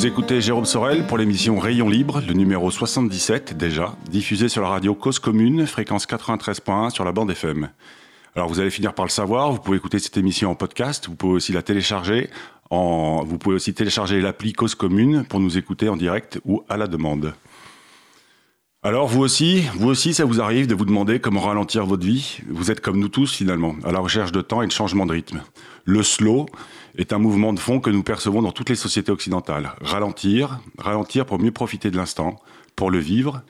Vous écoutez Jérôme Sorel pour l'émission Rayon Libre, le numéro 77 déjà, diffusé sur la radio Cause Commune, fréquence 93.1 sur la bande FM. Alors vous allez finir par le savoir, vous pouvez écouter cette émission en podcast, vous pouvez aussi la télécharger, vous pouvez aussi télécharger l'appli Cause Commune pour nous écouter en direct ou à la demande. Alors vous aussi, vous aussi, ça vous arrive de vous demander comment ralentir votre vie Vous êtes comme nous tous finalement, à la recherche de temps et de changement de rythme. Le slow est un mouvement de fond que nous percevons dans toutes les sociétés occidentales. Ralentir, ralentir pour mieux profiter de l'instant, pour le vivre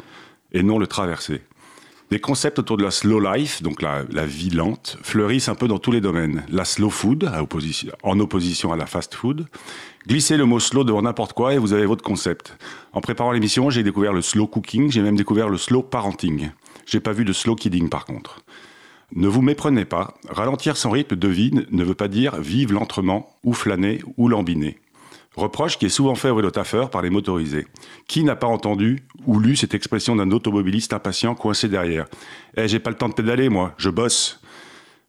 et non le traverser. Des concepts autour de la slow life, donc la, vie lente, fleurissent un peu dans tous les domaines. La slow food, en opposition à la fast food. Glissez le mot slow devant n'importe quoi et vous avez votre concept. En préparant l'émission, j'ai découvert le slow cooking, j'ai même découvert le slow parenting. J'ai pas vu de slow kidding par contre. Ne vous méprenez pas, ralentir son rythme de vie ne veut pas dire vivre lentement, ou flâner, ou lambiner. Reproche qui est souvent fait au vélo-taffeur par les motorisés. Qui n'a pas entendu ou lu cette expression d'un automobiliste impatient coincé derrière Eh, j'ai pas le temps de pédaler, moi, je bosse.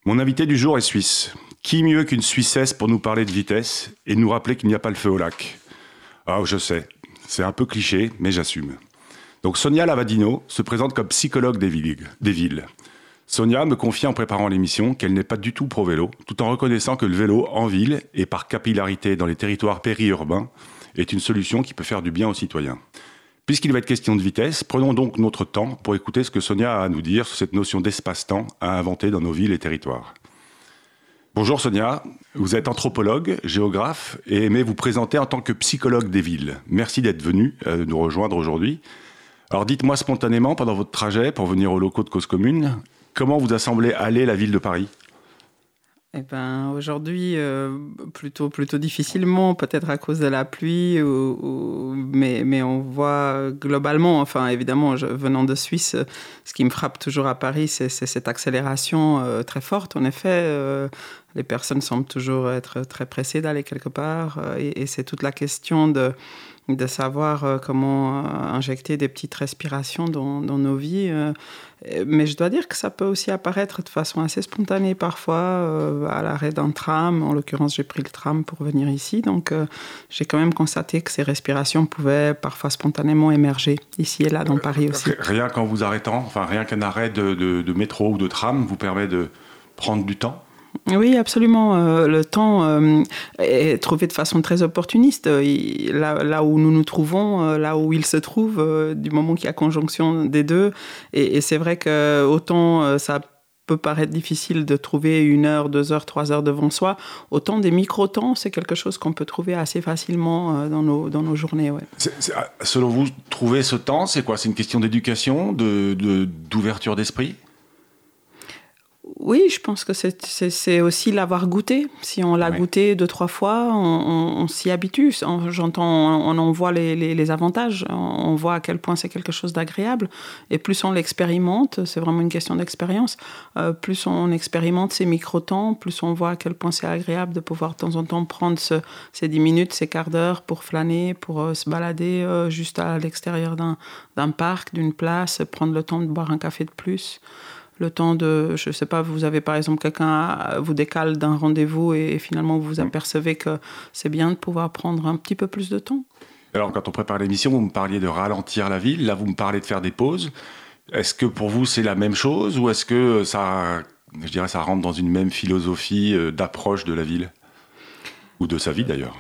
Mon invité du jour est suisse. Qui mieux qu'une Suissesse pour nous parler de vitesse et nous rappeler qu'il n'y a pas le feu au lac? Ah, je sais, c'est un peu cliché, mais j'assume. Donc Sonia Lavadino se présente comme psychologue. Des villes. Sonia me confie en préparant l'émission qu'elle n'est pas du tout pro-vélo, tout en reconnaissant que le vélo en ville et par capillarité dans les territoires périurbains est une solution qui peut faire du bien aux citoyens. Puisqu'il va être question de vitesse, prenons donc notre temps pour écouter ce que Sonia a à nous dire sur cette notion d'espace-temps à inventer dans nos villes et territoires. Bonjour Sonia, vous êtes anthropologue, géographe et aimez vous présenter en tant que psychologue des villes. Merci d'être venu euh, nous rejoindre aujourd'hui. Alors dites-moi spontanément pendant votre trajet pour venir aux locaux de Cause Commune, Comment vous a semblé aller la ville de Paris? Eh ben, aujourd'hui, euh, plutôt, plutôt difficilement, peut-être à cause de la pluie, mais, mais on voit globalement, enfin évidemment, venant de Suisse, ce qui me frappe toujours à Paris, c'est cette accélération euh, très forte. En effet, euh, les personnes semblent toujours être très pressées d'aller quelque part, et c'est toute la question de de savoir euh, comment euh, injecter des petites respirations dans, nos vies. Euh. mais je dois dire que ça peut aussi apparaître de façon assez spontanée parfois à l'arrêt d'un tram. En l'occurrence, j'ai pris le tram pour venir ici. Donc, j'ai quand même constaté que ces respirations pouvaient parfois spontanément émerger ici et là dans Paris aussi. Rien qu'en vous arrêtant, enfin rien qu'un arrêt de métro ou de tram vous permet de prendre du temps? Oui, absolument. Euh, le temps euh, est trouvé de façon très opportuniste. là, où nous nous trouvons, euh, là où il se trouve, du moment qu'il y a conjonction des deux. Et, c'est vrai que autant ça peut paraître difficile de trouver une heure, deux heures, trois heures devant soi, autant des micro-temps, c'est quelque chose qu'on peut trouver assez facilement dans, nos, dans nos journées. Ah, selon vous, trouver ce temps, c'est quoi? C'est une question d'éducation, d'ouverture d'esprit? Oui, je pense que c'est aussi l'avoir goûté. Si on l'a goûté deux, trois fois, on, s'y habitue. J'entends, on en voit les, avantages, on voit à quel point c'est quelque chose d'agréable. Et plus on l'expérimente, c'est vraiment une question d'expérience, euh, plus on expérimente ces micro-temps, plus on voit à quel point c'est agréable de pouvoir de temps en temps prendre ces dix minutes, ces quarts d'heure pour flâner, pour euh, se balader euh, juste à l'extérieur d'un parc, d'une place, prendre le temps de boire un café de plus le temps de, je ne sais pas, vous avez par exemple quelqu'un vous décale d'un rendez-vous et, finalement vous mm. apercevez que c'est bien de pouvoir prendre un petit peu plus de temps. Alors quand on prépare l'émission, vous me parliez de ralentir la ville, là vous me parlez de faire des pauses. Est-ce que pour vous c'est la même chose ou est-ce que ça, je dirais, ça rentre dans une même philosophie euh, d'approche de la ville? Ou de sa vie d'ailleurs?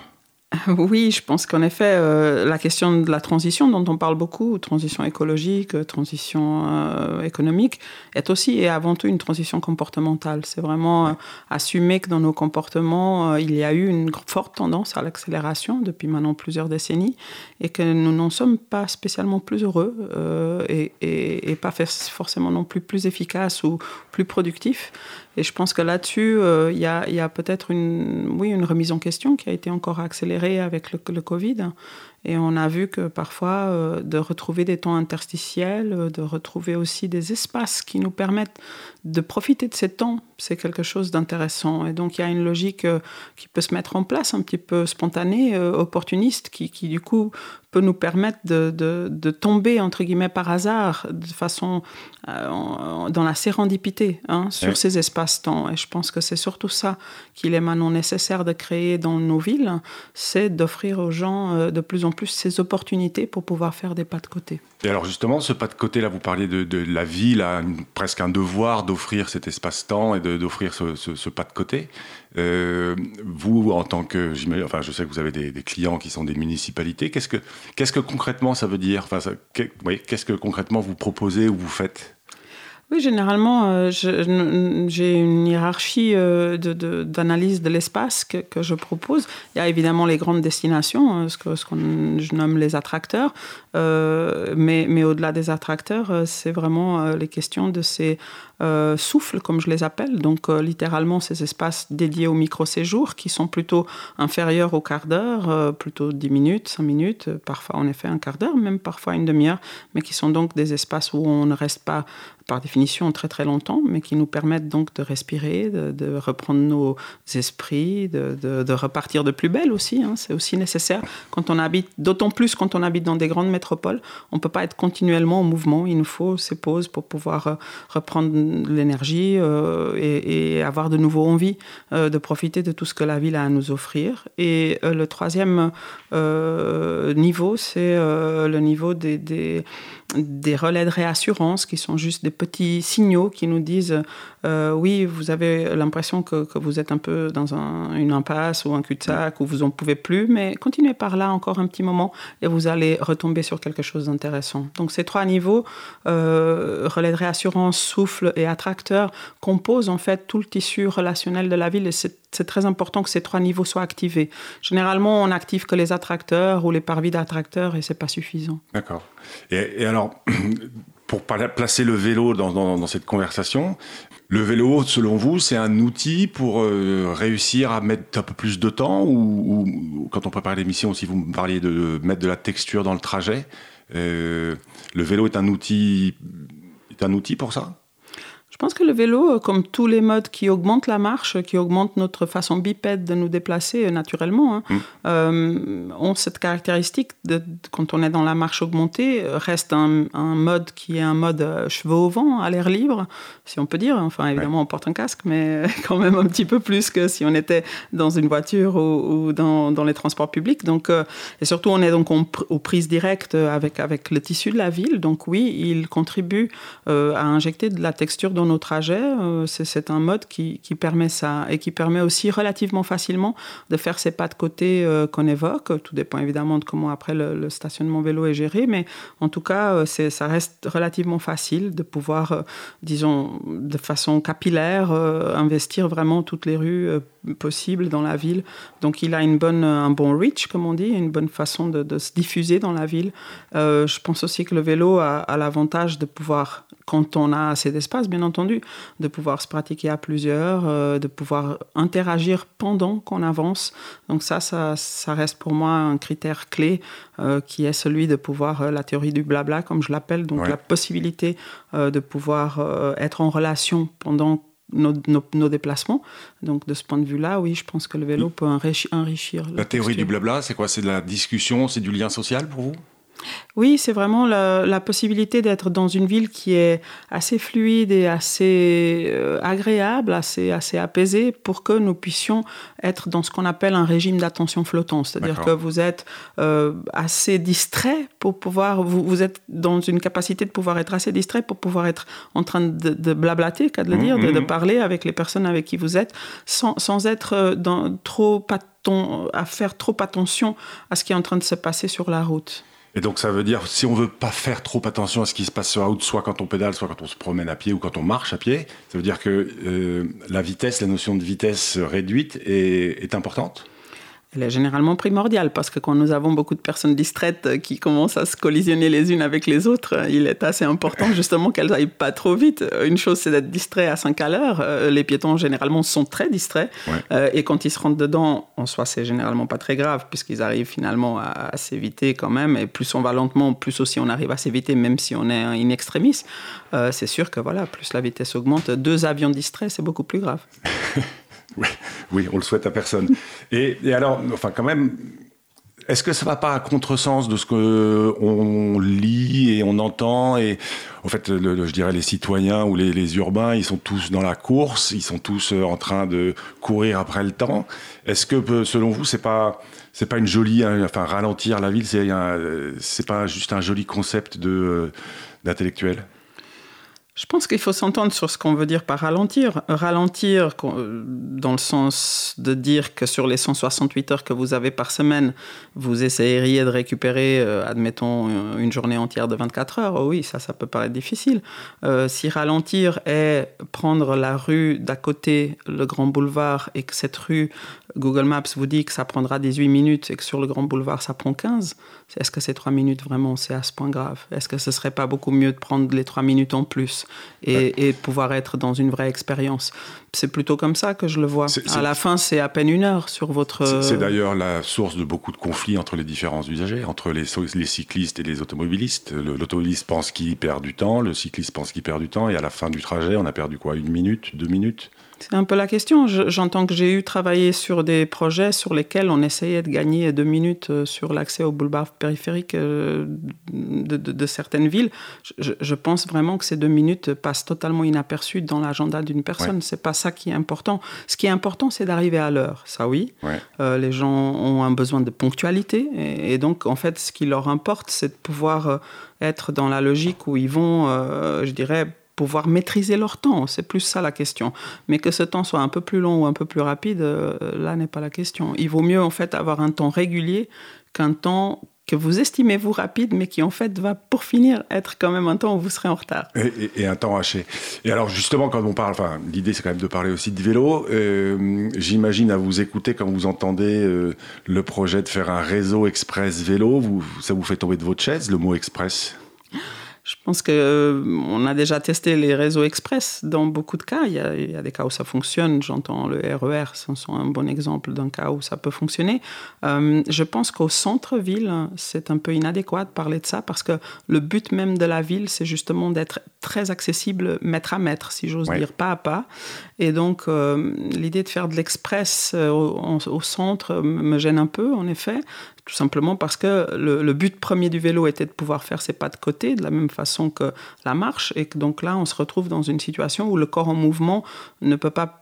Oui, je pense qu'en effet, euh, la question de la transition dont on parle beaucoup, transition écologique, transition euh, économique, est aussi et avant tout une transition comportementale. C'est vraiment euh, assumer que dans nos comportements, il y a eu une forte tendance à l'accélération depuis maintenant plusieurs décennies et que nous n'en sommes pas spécialement plus heureux et, et, pas forcément non plus plus efficaces ou plus productifs. Et je pense que là-dessus, il y a, y a peut-être une, oui, une remise en question qui a été encore accélérée avec le, Covid Et on a vu que parfois, de retrouver des temps interstitiels, de retrouver aussi des espaces qui nous permettent de profiter de ces temps, c'est quelque chose d'intéressant. Et donc, il y a une logique qui peut se mettre en place, un petit peu spontanée, opportuniste, qui, qui du coup peut nous permettre de, de, tomber, entre guillemets, par hasard, de façon euh, dans la sérendipité hein, sur ces espaces-temps. Et je pense que c'est surtout ça qu'il est maintenant nécessaire de créer dans nos villes, c'est d'offrir aux gens euh, de plus en plus ces opportunités pour pouvoir faire des pas de côté. Et alors justement, ce pas de côté, là, vous parliez de, la ville, a presque un devoir d'offrir cet espace-temps et d'offrir ce, pas de côté. Euh, vous, en tant que, enfin, je sais que vous avez des, clients qui sont des municipalités. Qu'est-ce que, que concrètement ça veut dire? Enfin, Qu'est-ce que concrètement vous proposez ou vous faites? Oui, généralement, euh, j'ai une hiérarchie euh, d'analyse de, l'espace que, que, je propose. Il y a évidemment les grandes destinations, hein, ce qu'on ce je nomme les attracteurs, euh, mais, mais au-delà des attracteurs, c'est vraiment les questions de ces souffles, comme je les appelle, donc littéralement ces espaces dédiés au micro-séjour qui sont plutôt inférieurs au quart d'heure, plutôt 10 minutes, 5 minutes, parfois en effet un quart d'heure, même parfois une demi-heure, mais qui sont donc des espaces où on ne reste pas par définition très très longtemps, mais qui nous permettent donc de respirer, de, reprendre nos esprits, de, repartir de plus belle aussi. Hein. C'est aussi nécessaire quand on habite, d'autant plus quand on habite dans des grandes métropoles. On ne peut pas être continuellement en mouvement. Il nous faut ces pauses pour pouvoir euh, reprendre l'énergie euh, et, avoir de nouveau envie euh, de profiter de tout ce que la ville a à nous offrir. Et le troisième niveau, c'est le niveau des, des relais de réassurance qui sont juste des petits signaux qui nous disent euh, oui, vous avez l'impression que, vous êtes un peu dans une impasse ou un cul-de-sac où vous n'en pouvez plus, mais continuez par là encore un petit moment et vous allez retomber sur quelque chose d'intéressant. Donc ces trois niveaux, euh, relais de réassurance, souffle attracteur, composent en fait tout le tissu relationnel de la ville et c'est très important que ces trois niveaux soient activés. Généralement, on n'active que les attracteurs ou les parvis d'attracteurs et c'est pas suffisant. D'accord. Et, alors, pour placer le vélo dans, cette conversation, le vélo, selon vous, c'est un outil pour euh, réussir à mettre un peu plus de temps ou, quand on prépare l'émission, si vous me parliez de mettre de la texture dans le trajet, euh, le vélo est un outil, est un outil pour ça? Pense que le vélo, euh, comme tous les modes qui augmentent la marche, qui augmentent notre façon bipède de nous déplacer euh, naturellement, hein, mm. euh, ont cette caractéristique de, quand on est dans la marche augmentée, reste un, mode qui est un mode cheveux au vent, à l'air libre, si on peut dire. Enfin, évidemment, on porte un casque, mais quand même un petit peu plus que si on était dans une voiture ou, dans, dans, les transports publics. Donc, et surtout, on est donc aux prises directes avec, avec le tissu de la ville. Donc oui, il contribue à injecter de la texture dans nos trajets. Euh, c'est un mode qui, permet ça et qui permet aussi relativement facilement de faire ces pas de côté euh, qu'on évoque. Tout dépend évidemment de comment après le, stationnement vélo est géré, mais en tout cas, euh, ça reste relativement facile de pouvoir, disons, de façon capillaire, investir vraiment toutes les rues possibles dans la ville. Donc il a une bonne, un bon reach, comme on dit, une bonne façon de, se diffuser dans la ville. je pense aussi que le vélo a, a l'avantage de pouvoir, quand on a assez d'espace, bien entendu, de pouvoir se pratiquer à plusieurs, euh, de pouvoir interagir pendant qu'on avance. Donc ça, ça, reste pour moi un critère clé euh, qui est celui de pouvoir, euh, la théorie du blabla, comme je l'appelle, donc la possibilité de pouvoir être en relation pendant nos, nos, déplacements. Donc de ce point de vue-là, oui, je pense que le vélo peut enrichir. La théorie du blabla, c'est quoi? C'est de la discussion, c'est du lien social pour vous? Oui, c'est vraiment la, possibilité d'être dans une ville qui est assez fluide et assez euh, agréable, assez, assez apaisée pour que nous puissions être dans ce qu'on appelle un régime d'attention flottante. C'est-à-dire que vous êtes euh, assez distrait pour pouvoir, vous, vous, êtes dans une capacité de pouvoir être assez distrait pour pouvoir être en train de, blablater, qu'à de le mmh, dire, de, mmh. parler avec les personnes avec qui vous êtes, sans, sans être euh, dans, trop à faire trop attention à ce qui est en train de se passer sur la route. Et donc ça veut dire, si on veut pas faire trop attention à ce qui se passe sur la route, soit quand on pédale, soit quand on se promène à pied ou quand on marche à pied, ça veut dire que euh, la vitesse, la notion de vitesse réduite est, est importante elle est généralement primordiale parce que quand nous avons beaucoup de personnes distraites qui commencent à se collisionner les unes avec les autres, il est assez important justement qu'elles aillent pas trop vite. Une chose, c'est d'être distrait à 5 à l'heure. Euh, les piétons, généralement, sont très distraits. Euh, et quand ils se rentrent dedans, en soi, c'est généralement pas très grave puisqu'ils arrivent finalement à, s'éviter quand même. Et plus on va lentement, plus aussi on arrive à s'éviter, même si on est in extremis. Euh, c'est sûr que voilà, plus la vitesse augmente, deux avions distraits, c'est beaucoup plus grave. Oui, oui, on le souhaite à personne. Et, alors, enfin, quand même, est-ce que ça va pas à contresens de ce que on lit et on entend et en fait, je dirais les citoyens ou les, urbains, ils sont tous dans la course, ils sont tous euh, en train de courir après le temps. Est-ce que, selon vous, c'est pas c'est pas une jolie, hein, enfin ralentir la ville, c'est c'est pas juste un joli concept de euh, d'intellectuel? Je pense qu'il faut s'entendre sur ce qu'on veut dire par ralentir. Ralentir euh, dans le sens de dire que sur les 168 heures que vous avez par semaine, vous essayeriez de récupérer, euh, admettons, une journée entière de 24 heures. Oh oui, ça, ça peut paraître difficile. Euh, si ralentir est prendre la rue d'à côté, le grand boulevard, et que cette rue, Google Maps vous dit que ça prendra 18 minutes et que sur le grand boulevard, ça prend 15, est-ce que ces 3 minutes, vraiment, c'est à ce point grave? Est-ce que ce serait pas beaucoup mieux de prendre les 3 minutes en plus et, pouvoir être dans une vraie expérience? C'est plutôt comme ça que je le vois. À la fin, c'est à peine une heure sur votre. C'est d'ailleurs la source de beaucoup de conflits entre les différents usagers, entre les, les cyclistes et les automobilistes. L'automobiliste pense qu'il perd du temps, le cycliste pense qu'il perd du temps, et à la fin du trajet, on a perdu quoi Une minute, deux minutes? C'est un peu la question. J'entends que j'ai eu travaillé sur des projets sur lesquels on essayait de gagner deux minutes euh, sur l'accès au boulevard périphérique euh, de, certaines villes. Je, pense vraiment que ces deux minutes passent totalement inaperçues dans l'agenda d'une personne. Ce C'est pas ça qui est important. Ce qui est important, c'est d'arriver à l'heure. Ça, oui. Euh, les gens ont un besoin de ponctualité. Et, donc, en fait, ce qui leur importe, c'est de pouvoir être dans la logique où ils vont, je dirais, pouvoir maîtriser leur temps. C'est plus ça la question. Mais que ce temps soit un peu plus long ou un peu plus rapide, euh, là n'est pas la question. Il vaut mieux en fait avoir un temps régulier qu'un temps que vous estimez vous rapide, mais qui en fait va pour finir être quand même un temps où vous serez en retard. Et, un temps haché. Et alors justement, quand on parle, enfin l'idée c'est quand même de parler aussi de vélo. Euh, j'imagine à vous écouter quand vous entendez euh, le projet de faire un réseau express vélo, ça vous fait tomber de votre chaise le mot express? Je pense qu'on euh, a déjà testé les réseaux express dans beaucoup de cas. Il y a, des cas où ça fonctionne. J'entends le RER, e c'est un bon exemple d'un cas où ça peut fonctionner. Euh, je pense qu'au centre-ville, c'est un peu inadéquat de parler de ça parce que le but même de la ville, c'est justement d'être très accessible mètre à mètre, si j'ose dire, pas à pas. Et donc, euh, l'idée de faire de l'express au, centre me gêne un peu, en effet. Tout simplement parce que le, but premier du vélo était de pouvoir faire ses pas de côté de la même façon que la marche et que donc là on se retrouve dans une situation où le corps en mouvement ne peut pas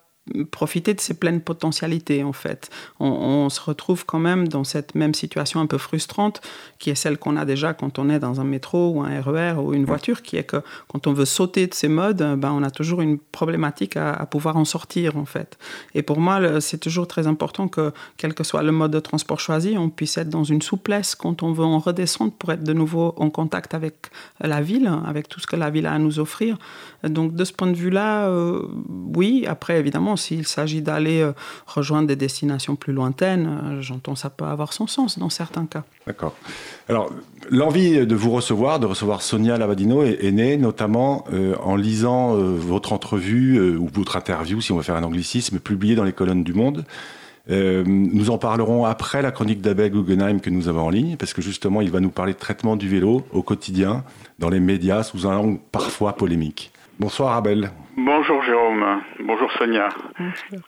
profiter de ses pleines potentialités en fait. On, se retrouve quand même dans cette même situation un peu frustrante qui est celle qu'on a déjà quand on est dans un métro ou un RER e ou une voiture, qui est que quand on veut sauter de ces modes, ben, on a toujours une problématique à, pouvoir en sortir en fait. Et pour moi, c'est toujours très important que quel que soit le mode de transport choisi, on puisse être dans une souplesse quand on veut en redescendre pour être de nouveau en contact avec la ville, avec tout ce que la ville a à nous offrir. Donc de ce point de vue-là, euh, oui, après évidemment, s'il s'agit d'aller euh, rejoindre des destinations plus lointaines, euh, j'entends ça peut avoir son sens dans certains cas. D'accord. Alors, l'envie de vous recevoir, de recevoir Sonia Lavadino, est, née notamment euh, en lisant votre entrevue ou votre interview, si on veut faire un anglicisme, publiée dans les colonnes du Monde. nous en parlerons après la chronique d'Abel Guggenheim que nous avons en ligne, parce que justement, il va nous parler de traitement du vélo au quotidien, dans les médias, sous un angle parfois polémique. Bonsoir Abel. Bonjour Jérôme, bonjour Sonia.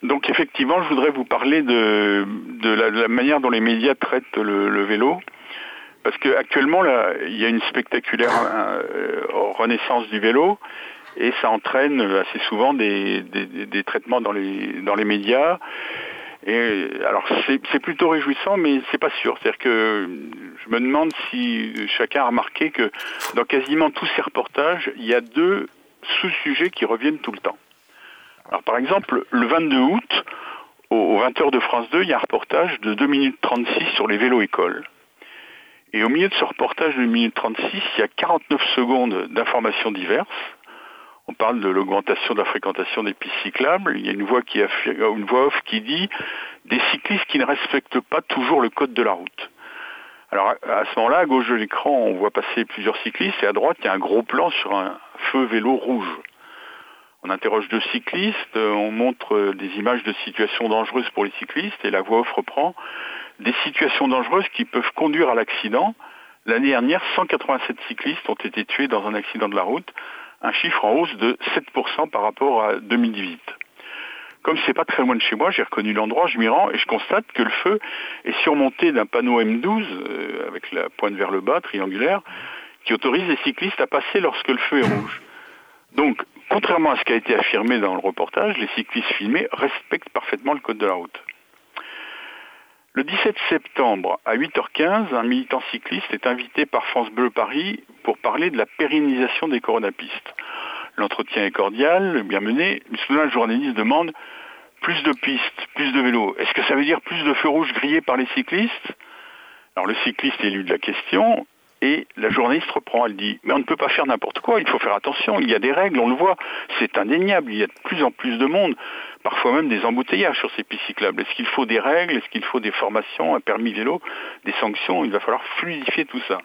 Donc effectivement, je voudrais vous parler de, la, manière dont les médias traitent le, vélo. Parce qu'actuellement, il y a une spectaculaire euh, renaissance du vélo et ça entraîne assez souvent des, traitements dans les, dans les médias. Et alors c'est plutôt réjouissant, mais c'est pas sûr. C'est-à-dire que je me demande si chacun a remarqué que dans quasiment tous ces reportages, il y a deux sous-sujets qui reviennent tout le temps. Alors par exemple, le 22 août, aux 20h de France 2, il y a un reportage de 2 minutes 36 sur les vélos écoles. Et au milieu de ce reportage de 2 minutes 36, il y a 49 secondes d'informations diverses. On parle de l'augmentation de la fréquentation des pistes cyclables. Il y a une voix, qui une voix off qui dit des cyclistes qui ne respectent pas toujours le code de la route. Alors à ce moment-là, à gauche de l'écran, on voit passer plusieurs cyclistes et à droite, il y a un gros plan sur un feu vélo rouge. On interroge deux cyclistes, on montre des images de situations dangereuses pour les cyclistes et la voix off reprend des situations dangereuses qui peuvent conduire à l'accident. L'année dernière, 187 cyclistes ont été tués dans un accident de la route, un chiffre en hausse de 7% par rapport à 2018. Comme c'est pas très loin de chez moi, j'ai reconnu l'endroit, je m'y rends et je constate que le feu est surmonté d'un panneau M12 euh, avec la pointe vers le bas, triangulaire, qui autorise les cyclistes à passer lorsque le feu est rouge. Donc, contrairement à ce qui a été affirmé dans le reportage, les cyclistes filmés respectent parfaitement le code de la route. Le 17 septembre à 8h15, un militant cycliste est invité par France Bleu Paris pour parler de la pérennisation des coronapistes. L'entretien est cordial, bien mené. Mais soudain, le journaliste demande plus de pistes, plus de vélos. Est-ce que ça veut dire plus de feux rouges grillés par les cyclistes? Alors le cycliste est élu de la question et la journaliste reprend, elle dit, mais on ne peut pas faire n'importe quoi, il faut faire attention, il y a des règles, on le voit, c'est indéniable, il y a de plus en plus de monde, parfois même des embouteillages sur ces pistes cyclables. Est-ce qu'il faut des règles, est-ce qu'il faut des formations, un permis vélo, des sanctions Il va falloir fluidifier tout ça.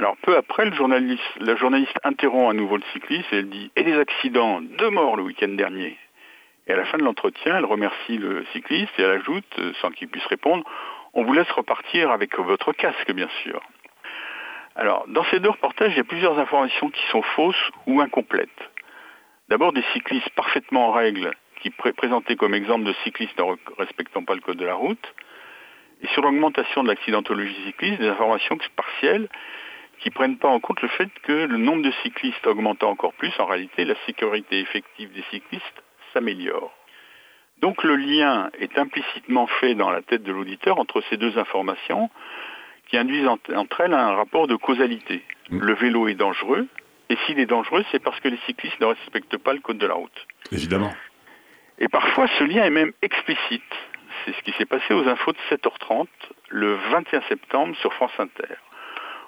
Alors peu après, le journaliste, la journaliste interrompt à nouveau le cycliste et elle dit Et des accidents, deux morts le week-end dernier. Et à la fin de l'entretien, elle remercie le cycliste et elle ajoute, sans qu'il puisse répondre, On vous laisse repartir avec votre casque, bien sûr. Alors, dans ces deux reportages, il y a plusieurs informations qui sont fausses ou incomplètes. D'abord, des cyclistes parfaitement en règle, qui présentés comme exemple de cyclistes ne respectant pas le code de la route. Et sur l'augmentation de l'accidentologie cycliste, des informations partielles qui ne prennent pas en compte le fait que le nombre de cyclistes augmentant encore plus, en réalité, la sécurité effective des cyclistes s'améliore. Donc le lien est implicitement fait dans la tête de l'auditeur entre ces deux informations qui induisent entre elles un rapport de causalité. Mm. Le vélo est dangereux, et s'il est dangereux, c'est parce que les cyclistes ne respectent pas le code de la route. Évidemment. Et parfois, ce lien est même explicite. C'est ce qui s'est passé aux infos de 7h30 le 21 septembre sur France Inter.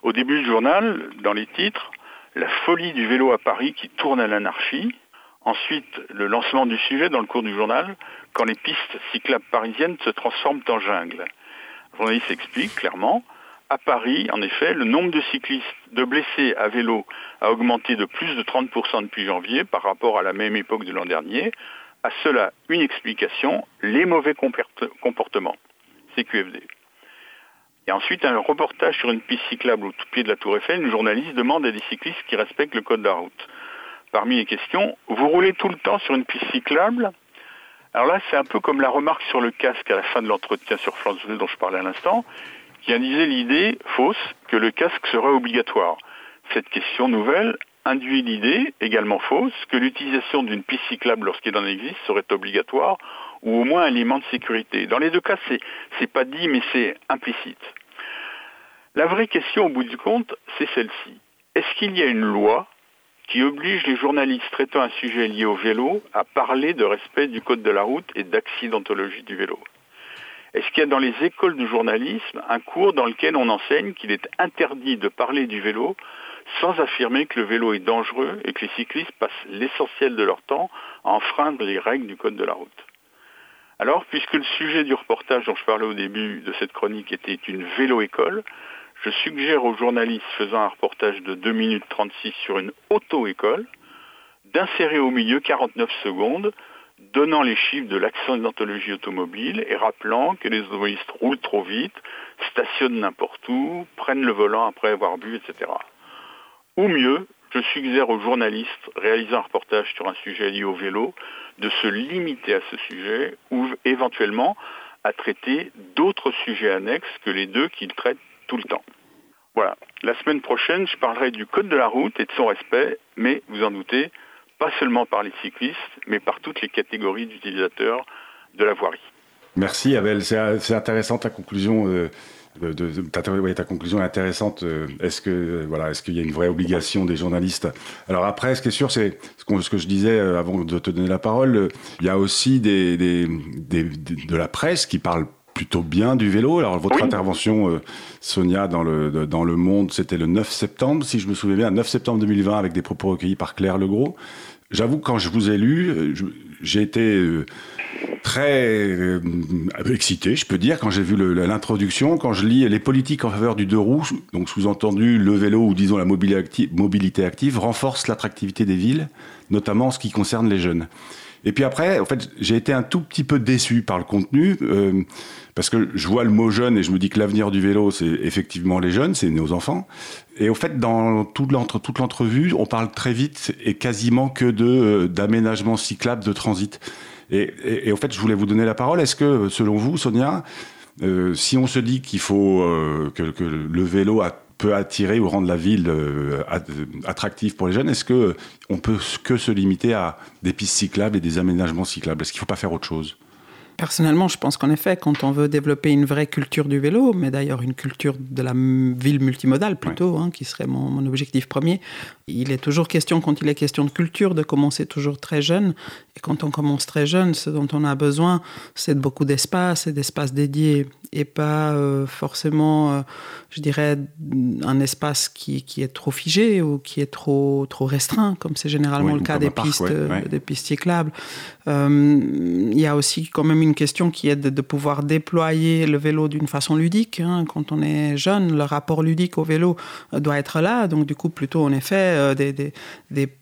Au début du journal, dans les titres, la folie du vélo à Paris qui tourne à l'anarchie. Ensuite, le lancement du sujet dans le cours du journal, quand les pistes cyclables parisiennes se transforment en jungle. Le journaliste explique clairement, à Paris, en effet, le nombre de cyclistes, de blessés à vélo a augmenté de plus de 30% depuis janvier par rapport à la même époque de l'an dernier. À cela, une explication, les mauvais comportements. CQFD. Et ensuite, un reportage sur une piste cyclable au pied de la Tour Eiffel, une journaliste demande à des cyclistes qui respectent le code de la route. Parmi les questions, vous roulez tout le temps sur une piste cyclable? Alors là, c'est un peu comme la remarque sur le casque à la fin de l'entretien sur France 2 dont je parlais à l'instant, qui indiquait l'idée fausse que le casque serait obligatoire. Cette question nouvelle induit l'idée, également fausse, que l'utilisation d'une piste cyclable lorsqu'il en existe serait obligatoire ou au moins un élément de sécurité. Dans les deux cas, c'est, n'est pas dit, mais c'est implicite. La vraie question, au bout du compte, c'est celle-ci. Est-ce qu'il y a une loi qui oblige les journalistes traitant un sujet lié au vélo à parler de respect du code de la route et d'accidentologie du vélo? Est-ce qu'il y a dans les écoles de journalisme un cours dans lequel on enseigne qu'il est interdit de parler du vélo sans affirmer que le vélo est dangereux et que les cyclistes passent l'essentiel de leur temps à enfreindre les règles du code de la route? Alors, puisque le sujet du reportage dont je parlais au début de cette chronique était une vélo-école, je suggère aux journalistes faisant un reportage de 2 minutes 36 sur une auto-école d'insérer au milieu 49 secondes donnant les chiffres de l'accidentologie automobile et rappelant que les automobilistes roulent trop vite, stationnent n'importe où, prennent le volant après avoir bu, etc. Ou mieux, je suggère aux journalistes réalisant un reportage sur un sujet lié au vélo de se limiter à ce sujet ou éventuellement à traiter d'autres sujets annexes que les deux qu'ils traitent tout le temps. Voilà. La semaine prochaine, je parlerai du code de la route et de son respect, mais vous en doutez, pas seulement par les cyclistes, mais par toutes les catégories d'utilisateurs de la voirie. Merci Abel, c'est intéressant ta conclusion. Euh, ta, conclusion est intéressante. Euh, est-ce que voilà, est-ce qu'il y a une vraie obligation des journalistes? Alors après, ce qui est sûr, c'est ce, que je disais euh, avant de te donner la parole. Il y a aussi de la presse qui parle plutôt bien du vélo. Alors votre intervention, euh, Sonia, dans le dans le Monde, c'était le 9 septembre, si je me souviens bien, 9 septembre 2020, avec des propos recueillis par Claire Legros. J'avoue, quand je vous ai lu, j'ai été très excité, je peux dire, quand j'ai vu l'introduction, quand je lis les politiques en faveur du deux roues, donc sous-entendu le vélo ou disons la mobilité active, mobilité active renforce l'attractivité des villes, notamment en ce qui concerne les jeunes. Et puis après, en fait, j'ai été un tout petit peu déçu par le contenu, euh, parce que je vois le mot jeune et je me dis que l'avenir du vélo, c'est effectivement les jeunes, c'est nos enfants. Et au fait, dans toute l'entrevue, on parle très vite et quasiment que de euh, d'aménagement cyclable, de transit. Et, et, au fait, je voulais vous donner la parole. Est-ce que, selon vous, Sonia, euh, si on se dit qu'il faut que, que, le vélo a peut attirer ou rendre la ville euh, attractive pour les jeunes. Est-ce que on peut que se limiter à des pistes cyclables et des aménagements cyclables? Est-ce qu'il ne faut pas faire autre chose? Personnellement, je pense qu'en effet, quand on veut développer une vraie culture du vélo, mais d'ailleurs une culture de la ville multimodale plutôt, hein, qui serait mon, mon, objectif premier, il est toujours question, quand il est question de culture, de commencer toujours très jeune. Et quand on commence très jeune, ce dont on a besoin, c'est de beaucoup d'espace et d'espace dédié, et pas euh, forcément, euh, je dirais, un espace qui, qui, est trop figé ou qui est trop, trop restreint, comme c'est généralement le cas des, pistes, des pistes cyclables. Euh, il y a aussi quand même une question qui est de, pouvoir déployer le vélo d'une façon ludique. Hein. Quand on est jeune, le rapport ludique au vélo doit être là. Donc du coup, plutôt en effet, des, des, des, des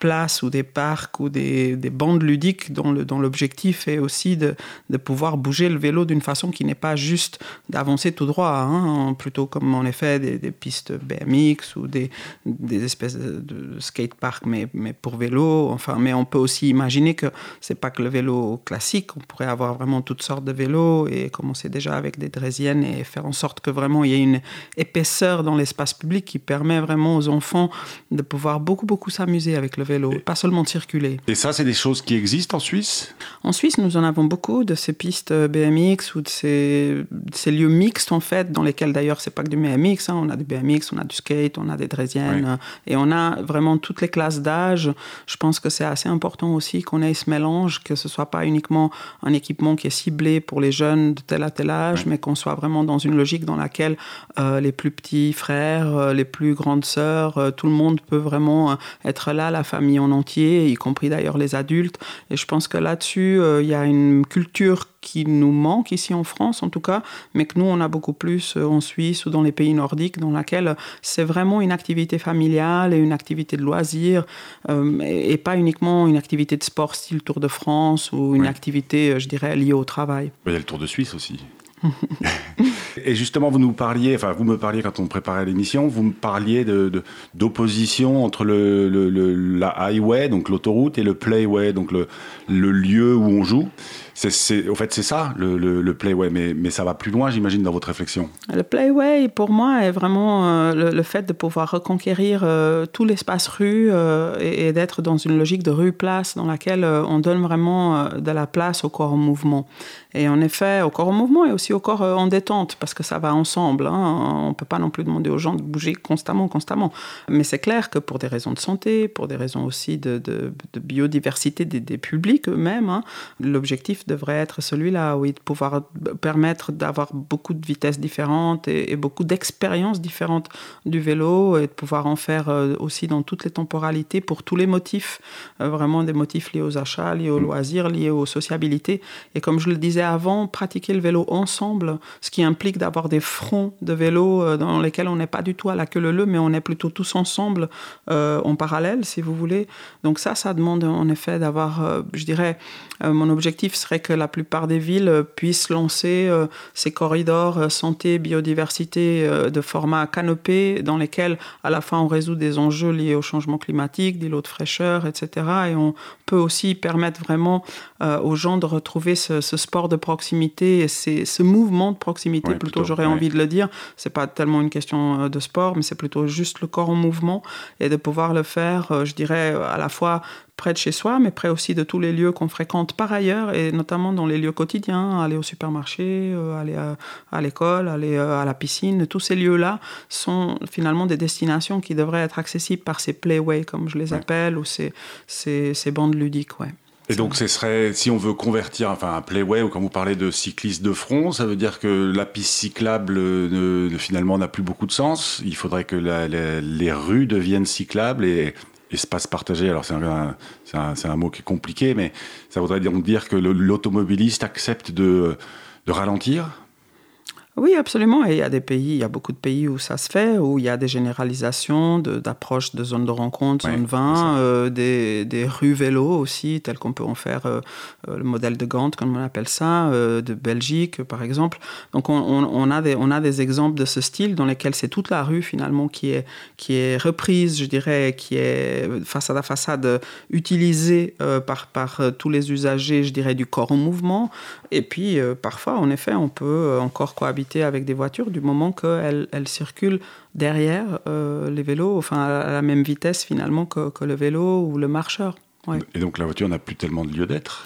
places ou des parcs ou des, des bandes ludiques dont, le, dont l'objectif est aussi de, de, pouvoir bouger le vélo d'une façon qui n'est pas juste d'avancer tout droit, hein, plutôt comme en effet des, des, pistes BMX ou des, des espèces de, de skate park mais, mais pour vélo. Enfin, mais on peut aussi imaginer que c'est pas que le vélo classique, on pourrait avoir vraiment toutes sortes de vélos et commencer déjà avec des draisiennes et faire en sorte que vraiment il y ait une épaisseur dans l'espace public qui permet vraiment aux enfants de pouvoir beaucoup beaucoup s'amuser avec le vélo, pas seulement de circuler. Et ça, c'est des choses qui existent en Suisse? En Suisse, nous en avons beaucoup de ces pistes BMX ou de ces, ces lieux mixtes en fait, dans lesquels d'ailleurs c'est pas que du BMX, hein. on a du BMX, on a du skate, on a des draisiennes, oui. et on a vraiment toutes les classes d'âge. Je pense que c'est assez important aussi qu'on ait ce mélange, que ce soit pas uniquement un équipement qui est ciblé pour les jeunes de tel à tel âge, oui. mais qu'on soit vraiment dans une logique dans laquelle euh, les plus petits frères, euh, les plus grandes sœurs, euh, tout le monde peut vraiment être là, la famille famille en entier, y compris d'ailleurs les adultes. Et je pense que là-dessus, il euh, y a une culture qui nous manque ici en France en tout cas, mais que nous on a beaucoup plus euh, en Suisse ou dans les pays nordiques, dans laquelle c'est vraiment une activité familiale et une activité de loisir, euh, et, et, pas uniquement une activité de sport style Tour de France ou une oui. activité, je dirais, liée au travail. Il y a le Tour de Suisse aussi. Et justement, vous nous parliez, enfin, vous me parliez quand on préparait l'émission, vous me parliez d'opposition entre le, la highway, donc l'autoroute, et le playway, donc le, lieu où on joue. Au fait, c'est ça, le, playway, mais, mais ça va plus loin, j'imagine, dans votre réflexion. Le playway, pour moi, est vraiment euh, le, fait de pouvoir reconquérir euh, tout l'espace rue euh, et, d'être dans une logique de rue-place dans laquelle on donne vraiment de la place au corps en mouvement. Et en effet, au corps en mouvement et aussi au corps euh, en détente, parce que ça va ensemble. Hein. On ne peut pas non plus demander aux gens de bouger constamment, constamment. Mais c'est clair que pour des raisons de santé, pour des raisons aussi de, de, de biodiversité des, des publics eux-mêmes, hein, l'objectif devrait être celui-là, oui, de pouvoir permettre d'avoir beaucoup de vitesses différentes et, et beaucoup d'expériences différentes du vélo et de pouvoir en faire euh, aussi dans toutes les temporalités pour tous les motifs, euh, vraiment des motifs liés aux achats, liés aux mmh. loisirs, liés aux sociabilités. Et comme je le disais avant, pratiquer le vélo ensemble, ce qui implique d'avoir des fronts de vélo euh, dans lesquels on n'est pas du tout à la queue leu mais on est plutôt tous ensemble euh, en parallèle, si vous voulez. Donc ça, ça demande en effet d'avoir, euh, je dirais, mon objectif serait que la plupart des villes puissent lancer ces corridors santé, biodiversité de format canopé dans lesquels à la fois on résout des enjeux liés au changement climatique, des lots de fraîcheur, etc. Et on peut aussi permettre vraiment euh, aux gens de retrouver ce, ce sport de proximité et ces, ce mouvement de proximité, ouais, plutôt, plutôt j'aurais ouais. envie de le dire. C'est pas tellement une question de sport, mais c'est plutôt juste le corps en mouvement et de pouvoir le faire, euh, je dirais, à la fois près de chez soi, mais près aussi de tous les lieux qu'on fréquente par ailleurs, et notamment dans les lieux quotidiens, aller au supermarché, euh, aller à, à l'école, aller euh, à la piscine. Tous ces lieux-là sont finalement des destinations qui devraient être accessibles par ces playways, comme je les appelle, ou ces, ces, ces bandes ludiques. Ouais. Et donc, ce serait, si on veut convertir, enfin, un playway, ou quand vous parlez de cyclistes de front, ça veut dire que la piste cyclable finalement n'a plus beaucoup de sens. Il faudrait que les rues deviennent cyclables et espace partagé. Alors c'est un, un, mot qui est compliqué, mais ça voudrait donc dire que l'automobiliste accepte de, de ralentir oui, absolument. Et il y a des pays, il y a beaucoup de pays où ça se fait, où il y a des généralisations d'approches de, zones de rencontre, zones 20, euh, des, des, rues vélo aussi, telles qu'on peut en faire euh, euh, le modèle de Gand, comme on appelle ça, de Belgique par exemple. Donc on, on, a des, on a des exemples de ce style dans lesquels c'est toute la rue finalement qui est, qui est reprise, je dirais, qui est façade à façade utilisée par, par tous les usagers, je dirais, du corps en mouvement. Et puis parfois, en effet, on peut encore cohabiter avec des voitures du moment qu'elles elles circulent derrière euh, les vélos, enfin à la même vitesse finalement que le vélo ou le marcheur. Et donc la voiture n'a plus tellement de lieu d'être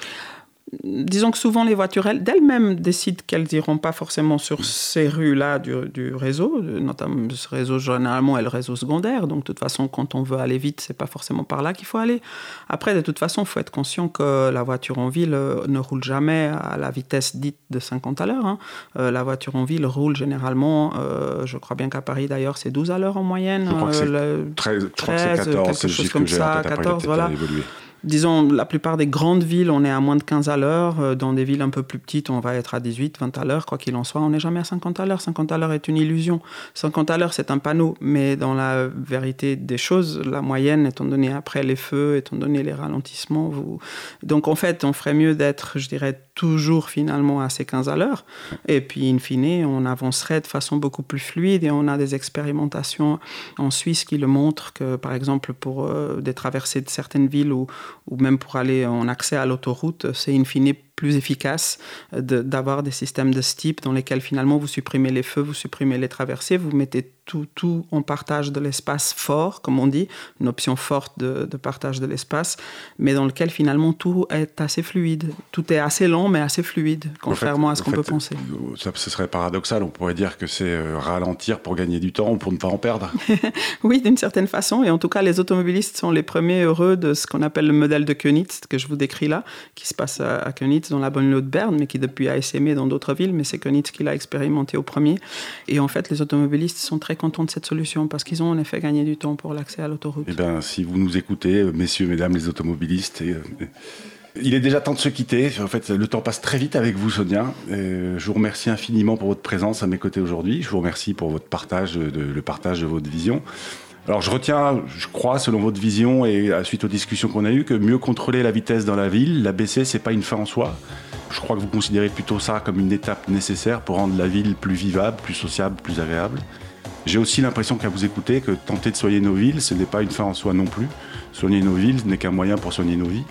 disons que souvent les voitures d'elles-mêmes décident qu'elles n'iront pas forcément sur ces rues-là du, réseau, notamment ce réseau généralement est le réseau secondaire, donc de toute façon quand on veut aller vite, c'est pas forcément par là qu'il faut aller. Après, de toute façon, il faut être conscient que la voiture en ville euh, ne roule jamais à la vitesse dite de 50 à l'heure. Hein. Euh, la voiture en ville roule généralement, euh, je crois bien qu'à Paris d'ailleurs, c'est 12 à l'heure en moyenne. Je crois que c'est 13, 13, 14, quelque chose comme ça, 14, voilà disons, la plupart des grandes villes, on est à moins de 15 à l'heure. Euh, dans des villes un peu plus petites, on va être à 18, 20 à l'heure. Quoi qu'il en soit, on n'est jamais à 50 à l'heure. 50 à l'heure est une illusion. 50 à l'heure, c'est un panneau. Mais dans la vérité des choses, la moyenne, étant donné après les feux, étant donné les ralentissements, vous... donc en fait, on ferait mieux d'être, je dirais, toujours finalement à ces 15 à l'heure. Et puis, in fine, on avancerait de façon beaucoup plus fluide. Et on a des expérimentations en Suisse qui le montrent que, par exemple, pour euh, des traversées de certaines villes où ou même pour aller en accès à l'autoroute, c'est in fine plus efficace d'avoir des systèmes de ce type dans lesquels finalement vous supprimez les feux, vous supprimez les traversées, vous mettez tout, tout en partage de l'espace fort, comme on dit, une option forte de, partage de l'espace, mais dans lequel finalement tout est assez fluide. Tout est assez lent, mais assez fluide, contrairement à ce qu'on peut penser. Ça, ce serait paradoxal, on pourrait dire que c'est euh, ralentir pour gagner du temps ou pour ne pas en perdre. oui, d'une certaine façon, et en tout cas, les automobilistes sont les premiers heureux de ce qu'on appelle le modèle de Könitz, que je vous décris là, qui se passe à, à dans la bonne de Berne, mais qui depuis a essaimé dans d'autres villes, mais c'est Konitz qui l'a expérimenté au premier. Et en fait, les automobilistes sont très contents de cette solution parce qu'ils ont en effet gagné du temps pour l'accès à l'autoroute. Eh bien, si vous nous écoutez, messieurs, mesdames les automobilistes, euh, il est déjà temps de se quitter. En fait, le temps passe très vite avec vous, Sonia. je vous remercie infiniment pour votre présence à mes côtés aujourd'hui. Je vous remercie pour votre partage, le partage de votre vision. Alors je retiens, je crois, selon votre vision et suite aux discussions qu'on a eues, que mieux contrôler la vitesse dans la ville, la baisser, c'est pas une fin en soi. Je crois que vous considérez plutôt ça comme une étape nécessaire pour rendre la ville plus vivable, plus sociable, plus agréable. J'ai aussi l'impression qu'à vous écouter que tenter de soigner nos villes, ce n'est pas une fin en soi non plus. Soigner nos villes n'est qu'un moyen pour soigner nos vies.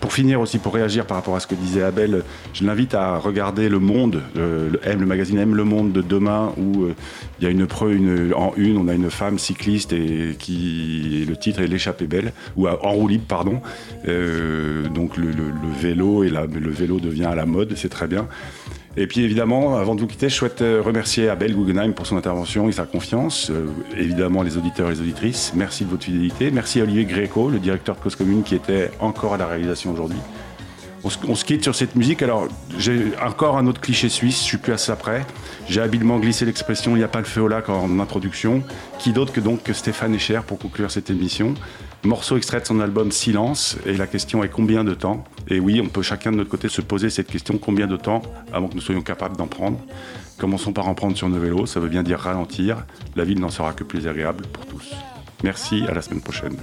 Pour finir aussi, pour réagir par rapport à ce que disait Abel, je l'invite à regarder Le Monde, le, M, le magazine M Le Monde de demain, où euh, il y a une, une, en une, on a une femme cycliste et qui le titre est l'échappée belle, ou en roue libre, pardon. Euh, donc le, vélo et le vélo devient à la mode, c'est très bien. Et puis évidemment, avant de vous quitter, je souhaite euh, remercier Abel Guggenheim pour son intervention et sa confiance. Euh, évidemment, les auditeurs et les auditrices, merci de votre fidélité. Merci à Olivier Gréco, le directeur de Cause Commune, qui était encore à la réalisation aujourd'hui. On se, quitte sur cette musique. Alors, j'ai encore un autre cliché suisse, je suis plus à ça. J'ai habilement glissé l'expression il n'y a pas le feu au lac en introduction. Qui d'autre que donc Stéphane Echer pour conclure cette émission? Morceau extrait de son album Silence. Et la question est combien de temps? Et oui, on peut chacun de notre côté se poser cette question combien de temps avant que nous soyons capables d'en prendre? Commençons par en prendre sur nos vélos, ça veut bien dire ralentir. La ville n'en sera que plus agréable pour tous. Merci, à la semaine prochaine.